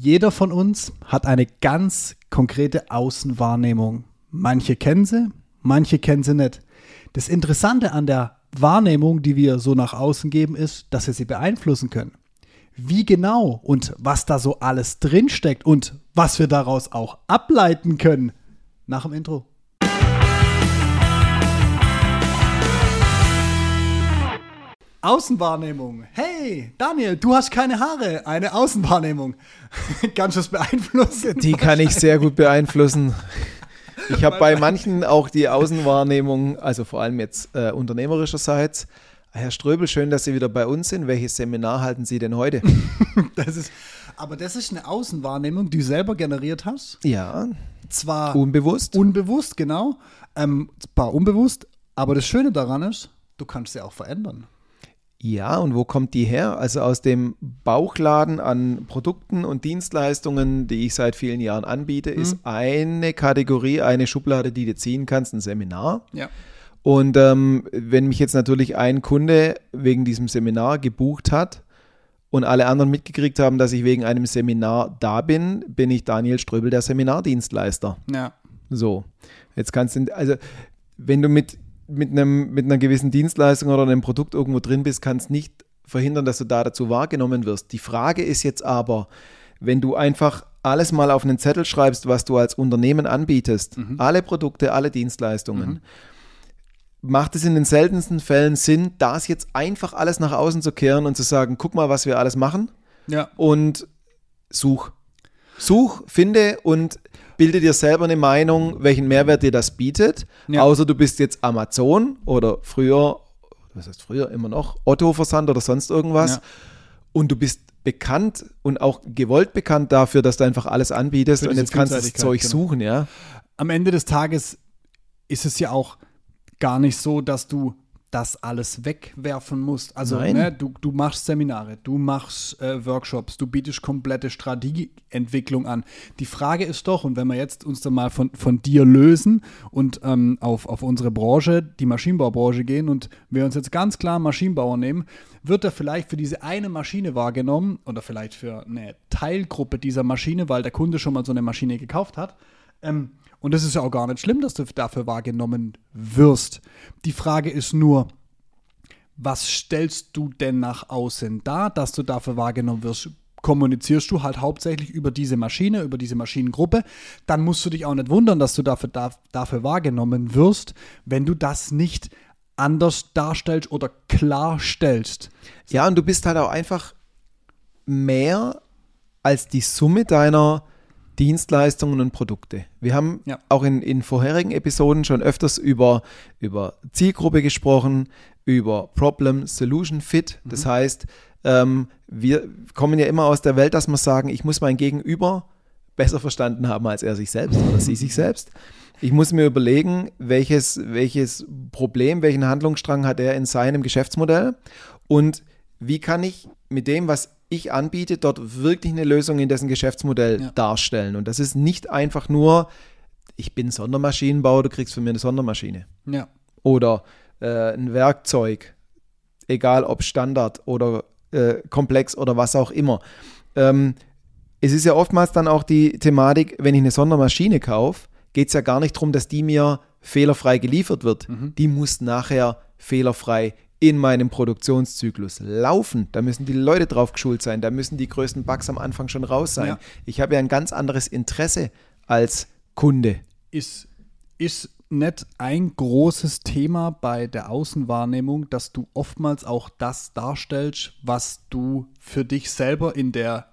Jeder von uns hat eine ganz konkrete Außenwahrnehmung. Manche kennen sie, manche kennen sie nicht. Das Interessante an der Wahrnehmung, die wir so nach außen geben, ist, dass wir sie beeinflussen können. Wie genau und was da so alles drinsteckt und was wir daraus auch ableiten können. Nach dem Intro. Außenwahrnehmung. Hey, Daniel, du hast keine Haare. Eine Außenwahrnehmung. Kannst du es beeinflussen? Die kann ich sehr gut beeinflussen. Ich habe bei manchen auch die Außenwahrnehmung, also vor allem jetzt äh, unternehmerischerseits. Herr Ströbel, schön, dass Sie wieder bei uns sind. Welches Seminar halten Sie denn heute? das ist, aber das ist eine Außenwahrnehmung, die du selber generiert hast. Ja. Zwar unbewusst. Unbewusst, genau. Ähm, zwar unbewusst, aber das Schöne daran ist, du kannst sie auch verändern. Ja, und wo kommt die her? Also aus dem Bauchladen an Produkten und Dienstleistungen, die ich seit vielen Jahren anbiete, mhm. ist eine Kategorie, eine Schublade, die du ziehen kannst, ein Seminar. Ja. Und ähm, wenn mich jetzt natürlich ein Kunde wegen diesem Seminar gebucht hat und alle anderen mitgekriegt haben, dass ich wegen einem Seminar da bin, bin ich Daniel Ströbel, der Seminardienstleister. Ja. So, jetzt kannst du, also wenn du mit mit, einem, mit einer gewissen Dienstleistung oder einem Produkt irgendwo drin bist, kannst nicht verhindern, dass du da dazu wahrgenommen wirst. Die Frage ist jetzt aber, wenn du einfach alles mal auf einen Zettel schreibst, was du als Unternehmen anbietest, mhm. alle Produkte, alle Dienstleistungen, mhm. macht es in den seltensten Fällen Sinn, das jetzt einfach alles nach außen zu kehren und zu sagen, guck mal, was wir alles machen ja. und such. Such, finde und bilde dir selber eine Meinung, welchen Mehrwert dir das bietet. Ja. Außer du bist jetzt Amazon oder früher, was heißt früher immer noch, Otto-Versand oder sonst irgendwas. Ja. Und du bist bekannt und auch gewollt bekannt dafür, dass du einfach alles anbietest und jetzt kannst du das Zeug genau. suchen, ja. Am Ende des Tages ist es ja auch gar nicht so, dass du das alles wegwerfen musst. Also ne, du, du machst Seminare, du machst äh, Workshops, du bietest komplette Strategieentwicklung an. Die Frage ist doch, und wenn wir jetzt uns dann mal von, von dir lösen und ähm, auf, auf unsere Branche, die Maschinenbaubranche gehen und wir uns jetzt ganz klar Maschinenbauer nehmen, wird er vielleicht für diese eine Maschine wahrgenommen oder vielleicht für eine Teilgruppe dieser Maschine, weil der Kunde schon mal so eine Maschine gekauft hat. Ähm, und das ist ja auch gar nicht schlimm, dass du dafür wahrgenommen wirst. Die Frage ist nur, was stellst du denn nach außen dar, dass du dafür wahrgenommen wirst? Kommunizierst du halt hauptsächlich über diese Maschine, über diese Maschinengruppe, dann musst du dich auch nicht wundern, dass du dafür, da, dafür wahrgenommen wirst, wenn du das nicht anders darstellst oder klarstellst. Ja, und du bist halt auch einfach mehr als die Summe deiner Dienstleistungen und Produkte. Wir haben ja. auch in, in vorherigen Episoden schon öfters über, über Zielgruppe gesprochen, über Problem Solution Fit. Das mhm. heißt, ähm, wir kommen ja immer aus der Welt, dass wir sagen, ich muss mein Gegenüber besser verstanden haben als er sich selbst oder sie sich selbst. Ich muss mir überlegen, welches, welches Problem, welchen Handlungsstrang hat er in seinem Geschäftsmodell und wie kann ich mit dem, was ich anbiete, dort wirklich eine Lösung in dessen Geschäftsmodell ja. darstellen. Und das ist nicht einfach nur, ich bin Sondermaschinenbauer, du kriegst von mir eine Sondermaschine. Ja. Oder äh, ein Werkzeug, egal ob Standard oder äh, komplex oder was auch immer. Ähm, es ist ja oftmals dann auch die Thematik, wenn ich eine Sondermaschine kaufe, geht es ja gar nicht darum, dass die mir fehlerfrei geliefert wird. Mhm. Die muss nachher fehlerfrei in meinem Produktionszyklus laufen. Da müssen die Leute drauf geschult sein, da müssen die größten Bugs am Anfang schon raus sein. Ja. Ich habe ja ein ganz anderes Interesse als Kunde. Ist, ist nicht ein großes Thema bei der Außenwahrnehmung, dass du oftmals auch das darstellst, was du für dich selber in der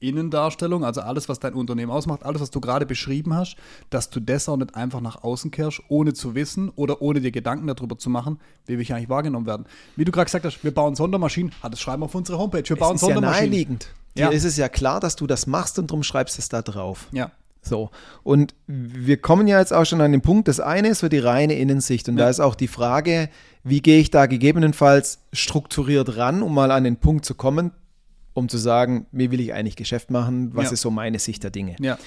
Innendarstellung, also alles, was dein Unternehmen ausmacht, alles, was du gerade beschrieben hast, dass du das auch nicht einfach nach außen kehrst, ohne zu wissen oder ohne dir Gedanken darüber zu machen, wie wir hier eigentlich wahrgenommen werden. Wie du gerade gesagt hast, wir bauen Sondermaschinen, hat das schreiben wir auf unsere Homepage, wir es bauen ist Sondermaschinen. Ja naheliegend. Dir ja. ist es ja klar, dass du das machst und darum schreibst es da drauf. Ja. So, und wir kommen ja jetzt auch schon an den Punkt, das eine ist für die reine Innensicht und ja. da ist auch die Frage, wie gehe ich da gegebenenfalls strukturiert ran, um mal an den Punkt zu kommen, um zu sagen, wie will ich eigentlich Geschäft machen, was ja. ist so meine Sicht der Dinge. Ja.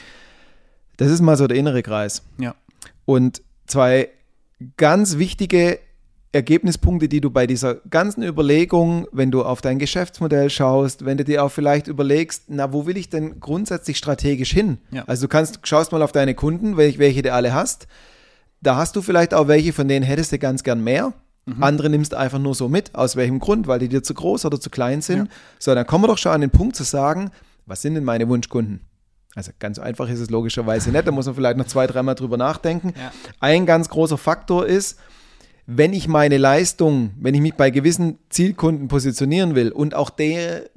Das ist mal so der innere Kreis. Ja. Und zwei ganz wichtige Ergebnispunkte, die du bei dieser ganzen Überlegung, wenn du auf dein Geschäftsmodell schaust, wenn du dir auch vielleicht überlegst, na, wo will ich denn grundsätzlich strategisch hin? Ja. Also du kannst, schaust mal auf deine Kunden, welche, welche du alle hast. Da hast du vielleicht auch welche, von denen hättest du ganz gern mehr. Mhm. Andere nimmst du einfach nur so mit. Aus welchem Grund? Weil die dir zu groß oder zu klein sind. Ja. So, dann kommen wir doch schon an den Punkt zu sagen, was sind denn meine Wunschkunden? Also ganz einfach ist es logischerweise nicht. Da muss man vielleicht noch zwei, dreimal drüber nachdenken. Ja. Ein ganz großer Faktor ist, wenn ich meine Leistung, wenn ich mich bei gewissen Zielkunden positionieren will und auch der,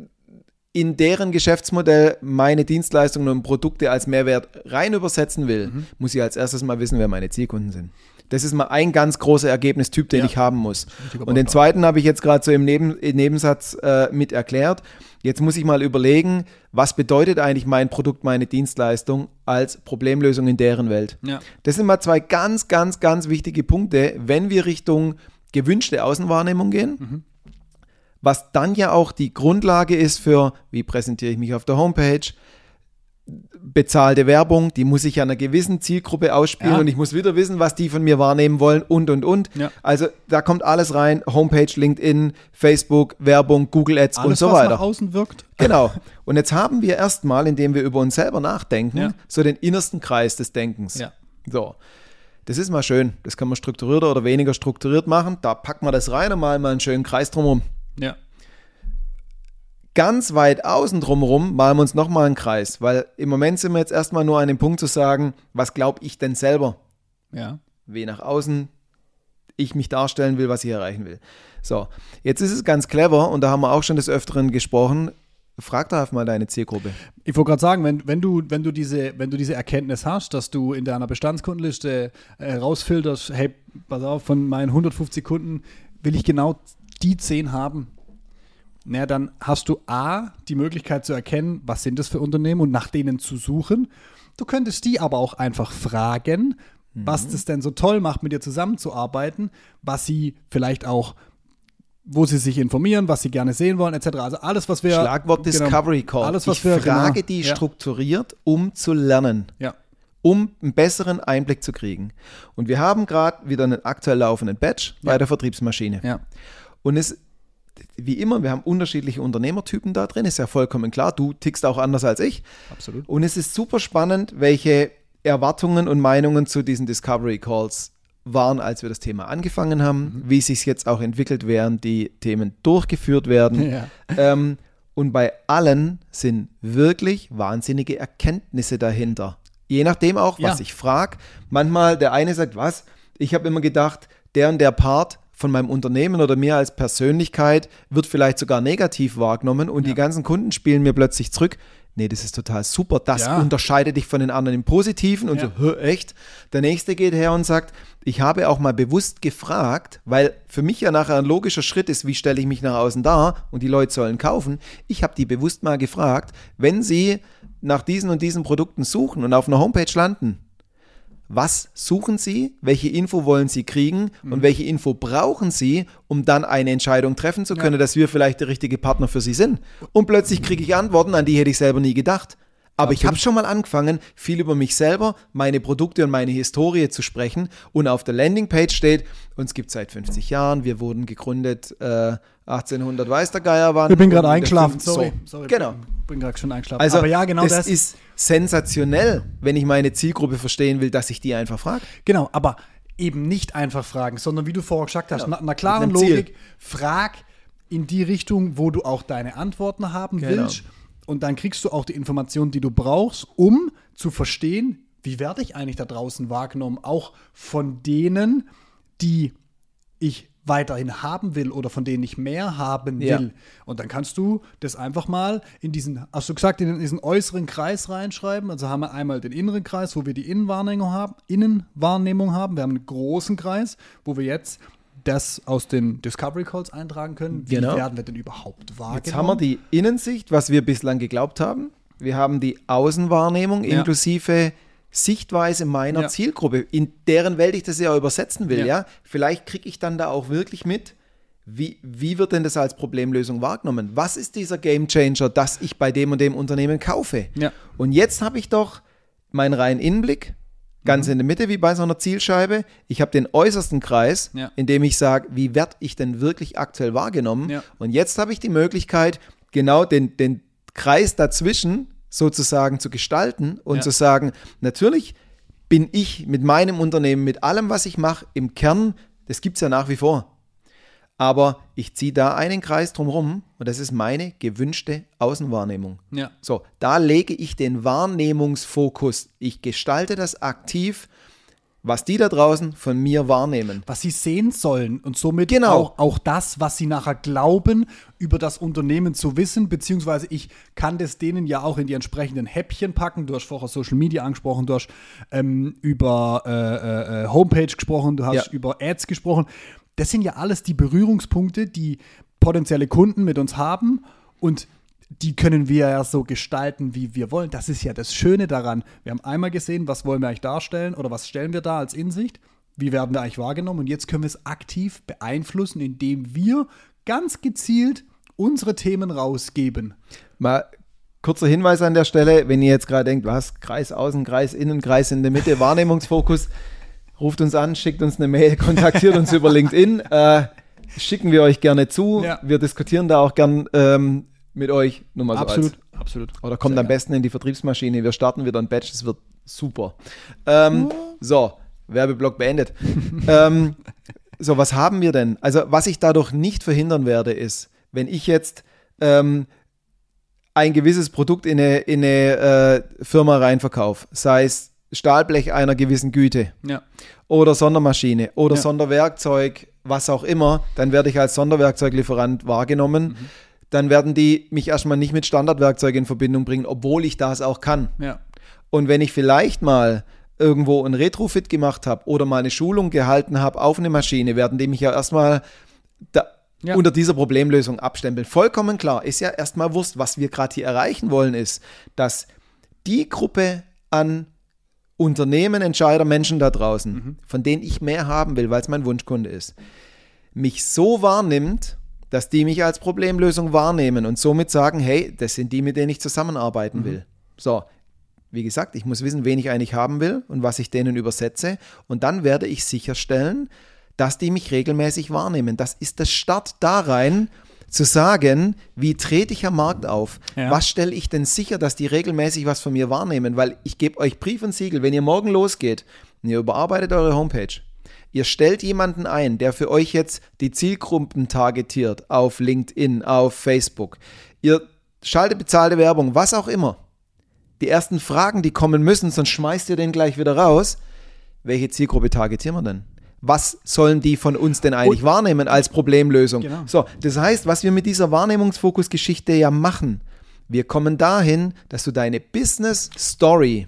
in deren Geschäftsmodell meine Dienstleistungen und Produkte als Mehrwert rein übersetzen will, mhm. muss ich als erstes mal wissen, wer meine Zielkunden sind. Das ist mal ein ganz großer Ergebnistyp, den ja. ich haben muss. Und den zweiten habe ich jetzt gerade so im, Neben, im Nebensatz äh, mit erklärt. Jetzt muss ich mal überlegen, was bedeutet eigentlich mein Produkt, meine Dienstleistung als Problemlösung in deren Welt. Ja. Das sind mal zwei ganz, ganz, ganz wichtige Punkte, wenn wir Richtung gewünschte Außenwahrnehmung gehen. Mhm. Was dann ja auch die Grundlage ist für, wie präsentiere ich mich auf der Homepage, bezahlte Werbung, die muss ich ja einer gewissen Zielgruppe ausspielen ja. und ich muss wieder wissen, was die von mir wahrnehmen wollen und und und. Ja. Also da kommt alles rein, Homepage, LinkedIn, Facebook, Werbung, Google Ads alles, und so was weiter. Nach außen wirkt. Genau. Und jetzt haben wir erstmal, indem wir über uns selber nachdenken, ja. so den innersten Kreis des Denkens. So. Das ist mal schön. Das kann man strukturierter oder weniger strukturiert machen. Da packt man das rein und mal einen schönen Kreis drumherum. Ja ganz weit außen drumherum malen wir uns nochmal einen Kreis, weil im Moment sind wir jetzt erstmal nur an dem Punkt zu sagen, was glaube ich denn selber? Ja. Wie nach außen ich mich darstellen will, was ich erreichen will. So, jetzt ist es ganz clever und da haben wir auch schon des Öfteren gesprochen. Frag doch mal deine Zielgruppe. Ich wollte gerade sagen, wenn, wenn, du, wenn, du diese, wenn du diese Erkenntnis hast, dass du in deiner Bestandskundenliste äh, rausfilterst, hey, pass auf, von meinen 150 Kunden will ich genau die 10 haben, na, dann hast du A, die Möglichkeit zu erkennen, was sind das für Unternehmen und nach denen zu suchen. Du könntest die aber auch einfach fragen, mhm. was das denn so toll macht, mit dir zusammenzuarbeiten, was sie vielleicht auch, wo sie sich informieren, was sie gerne sehen wollen, etc. Also alles, was wir. Schlagwort genau, Discovery Call. Alles, was ich wir, frage genau, die ja. strukturiert, um zu lernen. Ja. Um einen besseren Einblick zu kriegen. Und wir haben gerade wieder einen aktuell laufenden Batch ja. bei der Vertriebsmaschine. Ja. Und es wie immer, wir haben unterschiedliche Unternehmertypen da drin, ist ja vollkommen klar. Du tickst auch anders als ich. Absolut. Und es ist super spannend, welche Erwartungen und Meinungen zu diesen Discovery Calls waren, als wir das Thema angefangen haben, mhm. wie sich jetzt auch entwickelt, während die Themen durchgeführt werden. Ja. Ähm, und bei allen sind wirklich wahnsinnige Erkenntnisse dahinter. Je nachdem auch, was ja. ich frage. Manchmal der eine sagt, was? Ich habe immer gedacht, der und der Part von meinem Unternehmen oder mir als Persönlichkeit wird vielleicht sogar negativ wahrgenommen und ja. die ganzen Kunden spielen mir plötzlich zurück. Nee, das ist total super. Das ja. unterscheidet dich von den anderen im Positiven und ja. so, echt. Der nächste geht her und sagt, ich habe auch mal bewusst gefragt, weil für mich ja nachher ein logischer Schritt ist, wie stelle ich mich nach außen dar und die Leute sollen kaufen. Ich habe die bewusst mal gefragt, wenn sie nach diesen und diesen Produkten suchen und auf einer Homepage landen, was suchen Sie, welche Info wollen Sie kriegen mhm. und welche Info brauchen Sie, um dann eine Entscheidung treffen zu können, ja. dass wir vielleicht der richtige Partner für Sie sind. Und plötzlich kriege ich Antworten, an die hätte ich selber nie gedacht. Aber ich habe schon mal angefangen, viel über mich selber, meine Produkte und meine Historie zu sprechen. Und auf der Landingpage steht, uns gibt es seit 50 Jahren, wir wurden gegründet äh, 1800 weiß der Geier waren. Ich bin gerade eingeschlafen, sorry. So. sorry. Genau. Ich bin gerade schon eingeschlafen. Also, Aber ja, genau das, das ist sensationell, wenn ich meine Zielgruppe verstehen will, dass ich die einfach frage. Genau, aber eben nicht einfach fragen, sondern wie du vorher gesagt hast, genau. nach einer klaren Logik, frag in die Richtung, wo du auch deine Antworten haben genau. willst und dann kriegst du auch die Informationen, die du brauchst, um zu verstehen, wie werde ich eigentlich da draußen wahrgenommen, auch von denen, die ich weiterhin haben will oder von denen ich mehr haben will. Ja. Und dann kannst du das einfach mal in diesen, hast du gesagt, in diesen äußeren Kreis reinschreiben. Also haben wir einmal den inneren Kreis, wo wir die Innenwahrnehmung haben, Innenwahrnehmung haben. Wir haben einen großen Kreis, wo wir jetzt das aus den Discovery Calls eintragen können. Wie genau. werden wir denn überhaupt wahrgenommen? Jetzt haben wir die Innensicht, was wir bislang geglaubt haben. Wir haben die Außenwahrnehmung ja. inklusive Sichtweise meiner ja. Zielgruppe, in deren Welt ich das ja übersetzen will. Ja. ja? Vielleicht kriege ich dann da auch wirklich mit, wie, wie wird denn das als Problemlösung wahrgenommen? Was ist dieser Game Changer, dass ich bei dem und dem Unternehmen kaufe? Ja. Und jetzt habe ich doch meinen reinen Innenblick, ganz mhm. in der Mitte wie bei so einer Zielscheibe. Ich habe den äußersten Kreis, ja. in dem ich sage, wie werde ich denn wirklich aktuell wahrgenommen? Ja. Und jetzt habe ich die Möglichkeit, genau den, den Kreis dazwischen sozusagen zu gestalten und ja. zu sagen, natürlich bin ich mit meinem Unternehmen, mit allem, was ich mache, im Kern, das gibt es ja nach wie vor. Aber ich ziehe da einen Kreis drumherum und das ist meine gewünschte Außenwahrnehmung. Ja. So, da lege ich den Wahrnehmungsfokus. Ich gestalte das aktiv, was die da draußen von mir wahrnehmen. Was sie sehen sollen und somit genau. auch, auch das, was sie nachher glauben, über das Unternehmen zu wissen, beziehungsweise ich kann das denen ja auch in die entsprechenden Häppchen packen. Du hast vorher Social Media angesprochen, du hast ähm, über äh, äh, äh Homepage gesprochen, du hast ja. über Ads gesprochen. Das sind ja alles die Berührungspunkte, die potenzielle Kunden mit uns haben und die können wir ja so gestalten, wie wir wollen. Das ist ja das Schöne daran. Wir haben einmal gesehen, was wollen wir eigentlich darstellen oder was stellen wir da als Insicht, wie werden wir eigentlich wahrgenommen und jetzt können wir es aktiv beeinflussen, indem wir ganz gezielt unsere Themen rausgeben. Mal kurzer Hinweis an der Stelle, wenn ihr jetzt gerade denkt, was, Kreis außen, Kreis innen, Kreis in der Mitte, Wahrnehmungsfokus ruft uns an, schickt uns eine Mail, kontaktiert uns über LinkedIn. Äh, schicken wir euch gerne zu. Ja. Wir diskutieren da auch gern ähm, mit euch. Nur mal so absolut, als. absolut. Oder kommt Sehr am besten in die Vertriebsmaschine. Wir starten wieder ein Batch, das wird super. Ähm, so, Werbeblock beendet. ähm, so, was haben wir denn? Also, was ich dadurch nicht verhindern werde, ist, wenn ich jetzt ähm, ein gewisses Produkt in eine, in eine äh, Firma reinverkaufe, sei es Stahlblech einer gewissen Güte ja. oder Sondermaschine oder ja. Sonderwerkzeug, was auch immer, dann werde ich als Sonderwerkzeuglieferant wahrgenommen. Mhm. Dann werden die mich erstmal nicht mit Standardwerkzeug in Verbindung bringen, obwohl ich das auch kann. Ja. Und wenn ich vielleicht mal irgendwo ein Retrofit gemacht habe oder mal eine Schulung gehalten habe auf eine Maschine, werden die mich ja erstmal da, ja. unter dieser Problemlösung abstempeln. Vollkommen klar, ist ja erstmal Wurst. Was wir gerade hier erreichen wollen, ist, dass die Gruppe an Unternehmen, Entscheider, Menschen da draußen, mhm. von denen ich mehr haben will, weil es mein Wunschkunde ist, mich so wahrnimmt, dass die mich als Problemlösung wahrnehmen und somit sagen, hey, das sind die, mit denen ich zusammenarbeiten mhm. will. So, wie gesagt, ich muss wissen, wen ich eigentlich haben will und was ich denen übersetze. Und dann werde ich sicherstellen, dass die mich regelmäßig wahrnehmen. Das ist der Start da rein, zu sagen, wie trete ich am Markt auf? Ja. Was stelle ich denn sicher, dass die regelmäßig was von mir wahrnehmen? Weil ich gebe euch Brief und Siegel, wenn ihr morgen losgeht und ihr überarbeitet eure Homepage, ihr stellt jemanden ein, der für euch jetzt die Zielgruppen targetiert auf LinkedIn, auf Facebook. Ihr schaltet bezahlte Werbung, was auch immer. Die ersten Fragen, die kommen müssen, sonst schmeißt ihr den gleich wieder raus. Welche Zielgruppe targetieren wir denn? Was sollen die von uns denn eigentlich Und, wahrnehmen als Problemlösung? Genau. So, das heißt, was wir mit dieser Wahrnehmungsfokus-Geschichte ja machen, wir kommen dahin, dass du deine Business Story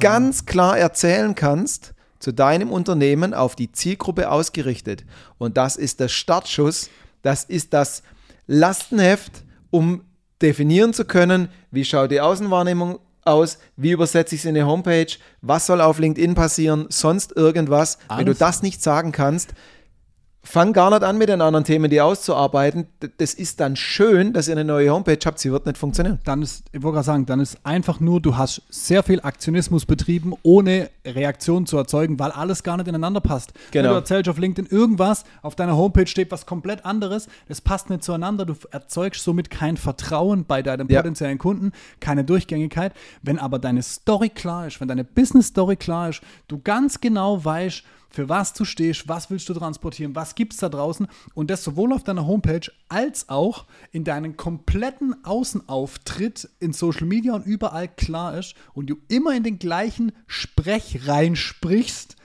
ganz klar erzählen kannst zu deinem Unternehmen auf die Zielgruppe ausgerichtet. Und das ist der Startschuss, das ist das Lastenheft, um definieren zu können, wie schaut die Außenwahrnehmung aus, wie übersetze ich es in eine Homepage, was soll auf LinkedIn passieren, sonst irgendwas. Alles. Wenn du das nicht sagen kannst, fang gar nicht an mit den anderen Themen, die auszuarbeiten. Das ist dann schön, dass ihr eine neue Homepage habt, sie wird nicht funktionieren. Dann ist, ich wollte gerade sagen, dann ist einfach nur, du hast sehr viel Aktionismus betrieben, ohne Reaktion zu erzeugen, weil alles gar nicht ineinander passt. Genau. Du erzählst auf LinkedIn irgendwas, auf deiner Homepage steht was komplett anderes, das passt nicht zueinander, du erzeugst somit kein Vertrauen bei deinem ja. potenziellen Kunden, keine Durchgängigkeit. Wenn aber deine Story klar ist, wenn deine Business Story klar ist, du ganz genau weißt, für was du stehst, was willst du transportieren, was gibt es da draußen und das sowohl auf deiner Homepage als auch in deinem kompletten Außenauftritt in Social Media und überall klar ist und du immer in den gleichen Sprech reinsprichst,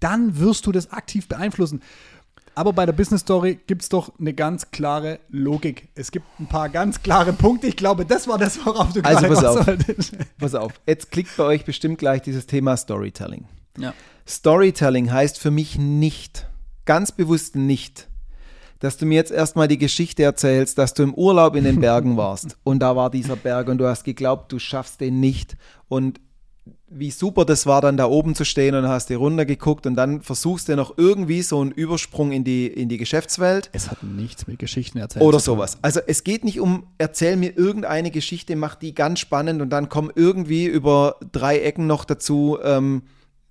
dann wirst du das aktiv beeinflussen. Aber bei der Business Story gibt es doch eine ganz klare Logik. Es gibt ein paar ganz klare Punkte. Ich glaube, das war das, worauf du also gerade pass auf. pass auf. Jetzt klickt bei euch bestimmt gleich dieses Thema Storytelling. Ja. Storytelling heißt für mich nicht, ganz bewusst nicht, dass du mir jetzt erstmal die Geschichte erzählst, dass du im Urlaub in den Bergen warst und da war dieser Berg und du hast geglaubt, du schaffst den nicht und wie super das war, dann da oben zu stehen und hast dir runtergeguckt und dann versuchst du noch irgendwie so einen Übersprung in die, in die Geschäftswelt. Es hat nichts mit Geschichten erzählt. Oder sowas. Also es geht nicht um, erzähl mir irgendeine Geschichte, mach die ganz spannend und dann komm irgendwie über drei Ecken noch dazu, ähm,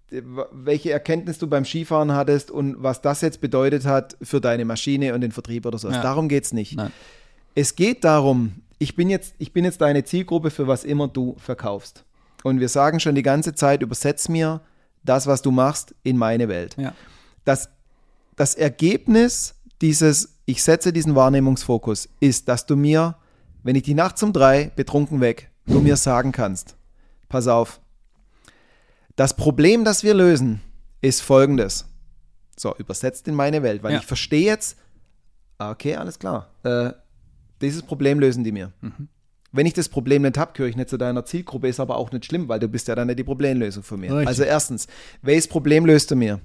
welche Erkenntnis du beim Skifahren hattest und was das jetzt bedeutet hat für deine Maschine und den Vertrieb oder sowas. Ja. Darum geht es nicht. Nein. Es geht darum, ich bin, jetzt, ich bin jetzt deine Zielgruppe für was immer du verkaufst. Und wir sagen schon die ganze Zeit, übersetz mir das, was du machst, in meine Welt. Ja. Das, das Ergebnis dieses, ich setze diesen Wahrnehmungsfokus, ist, dass du mir, wenn ich die Nacht um drei betrunken weg, du mir sagen kannst, pass auf, das Problem, das wir lösen, ist folgendes. So, übersetzt in meine Welt, weil ja. ich verstehe jetzt, ah, okay, alles klar, äh, dieses Problem lösen die mir. Mhm. Wenn ich das Problem nicht habe, gehöre ich nicht zu deiner Zielgruppe, ist aber auch nicht schlimm, weil du bist ja dann nicht die Problemlösung für mich. Richtig. Also erstens, welches Problem löst du mir?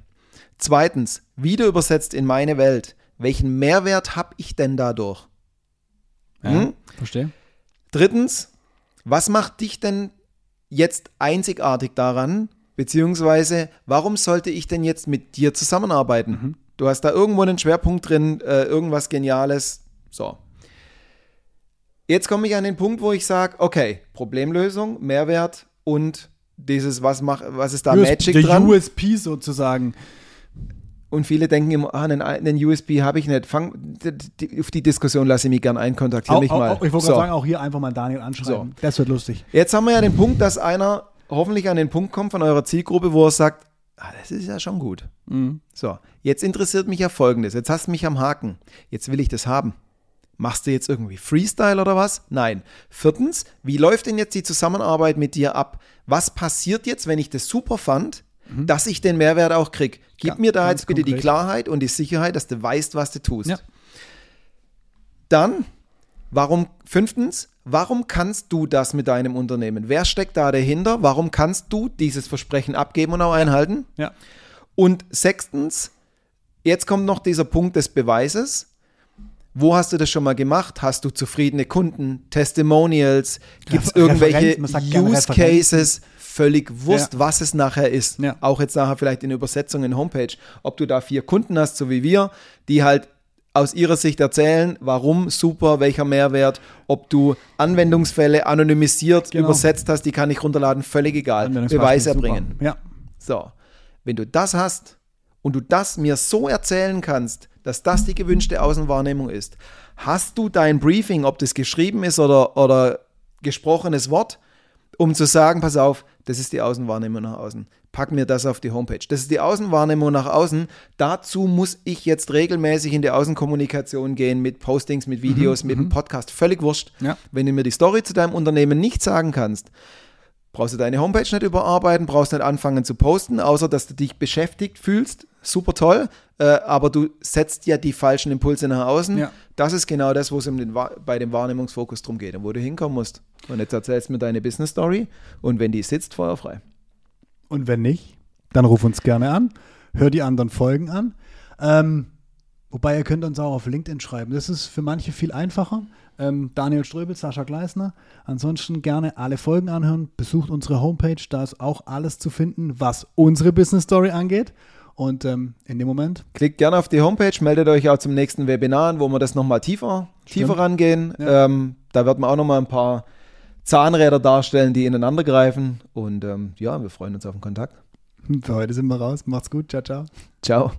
Zweitens, wieder übersetzt in meine Welt, welchen Mehrwert habe ich denn dadurch? Ja, hm? verstehe. Drittens, was macht dich denn jetzt einzigartig daran, beziehungsweise warum sollte ich denn jetzt mit dir zusammenarbeiten? Mhm. Du hast da irgendwo einen Schwerpunkt drin, äh, irgendwas Geniales. So, Jetzt komme ich an den Punkt, wo ich sage, okay, Problemlösung, Mehrwert und dieses, was, mach, was ist da US Magic der dran? USP sozusagen. Und viele denken immer, ah, einen, einen USB habe ich nicht. Fang, die, auf die Diskussion lasse ich mich gerne ein, kontaktiere auch, mich mal. Auch, ich wollte so. sagen, auch hier einfach mal Daniel anschreiben. So. Das wird lustig. Jetzt haben wir ja den Punkt, dass einer hoffentlich an den Punkt kommt von eurer Zielgruppe, wo er sagt, ah, das ist ja schon gut. Mhm. So, jetzt interessiert mich ja Folgendes. Jetzt hast du mich am Haken. Jetzt will ich das haben. Machst du jetzt irgendwie Freestyle oder was? Nein. Viertens, wie läuft denn jetzt die Zusammenarbeit mit dir ab? Was passiert jetzt, wenn ich das super fand, mhm. dass ich den Mehrwert auch kriege? Gib ja, mir da jetzt bitte konkret. die Klarheit und die Sicherheit, dass du weißt, was du tust. Ja. Dann, warum, fünftens, warum kannst du das mit deinem Unternehmen? Wer steckt da dahinter? Warum kannst du dieses Versprechen abgeben und auch einhalten? Ja. Und sechstens, jetzt kommt noch dieser Punkt des Beweises. Wo hast du das schon mal gemacht? Hast du zufriedene Kunden, Testimonials? Gibt es irgendwelche Use Cases? Völlig wurscht, ja. was es nachher ist. Ja. Auch jetzt nachher vielleicht in Übersetzungen Homepage. Ob du da vier Kunden hast, so wie wir, die halt aus ihrer Sicht erzählen, warum super, welcher Mehrwert, ob du Anwendungsfälle anonymisiert genau. übersetzt hast, die kann ich runterladen, völlig egal. Beweis erbringen. Ja. So, wenn du das hast und du das mir so erzählen kannst, dass das die gewünschte Außenwahrnehmung ist. Hast du dein Briefing, ob das geschrieben ist oder, oder gesprochenes Wort, um zu sagen, pass auf, das ist die Außenwahrnehmung nach außen. Pack mir das auf die Homepage. Das ist die Außenwahrnehmung nach außen. Dazu muss ich jetzt regelmäßig in die Außenkommunikation gehen mit Postings, mit Videos, mhm, mit einem mhm. Podcast. Völlig wurscht. Ja. Wenn du mir die Story zu deinem Unternehmen nicht sagen kannst, brauchst du deine Homepage nicht überarbeiten, brauchst nicht anfangen zu posten, außer dass du dich beschäftigt fühlst. Super toll, äh, aber du setzt ja die falschen Impulse nach außen. Ja. Das ist genau das, wo es um den, bei dem Wahrnehmungsfokus drum geht und wo du hinkommen musst. Und jetzt erzählst du mir deine Business Story und wenn die sitzt, feuerfrei. Und wenn nicht, dann ruf uns gerne an, hör die anderen Folgen an. Ähm, wobei ihr könnt uns auch auf LinkedIn schreiben. Das ist für manche viel einfacher. Ähm, Daniel Ströbel, Sascha Gleisner. Ansonsten gerne alle Folgen anhören. Besucht unsere Homepage, da ist auch alles zu finden, was unsere Business Story angeht. Und ähm, in dem Moment. Klickt gerne auf die Homepage, meldet euch auch zum nächsten Webinar an, wo wir das nochmal tiefer, tiefer rangehen. Ja. Ähm, da wird man auch nochmal ein paar Zahnräder darstellen, die ineinander greifen. Und ähm, ja, wir freuen uns auf den Kontakt. Für heute sind wir raus. Macht's gut. Ciao, ciao. Ciao.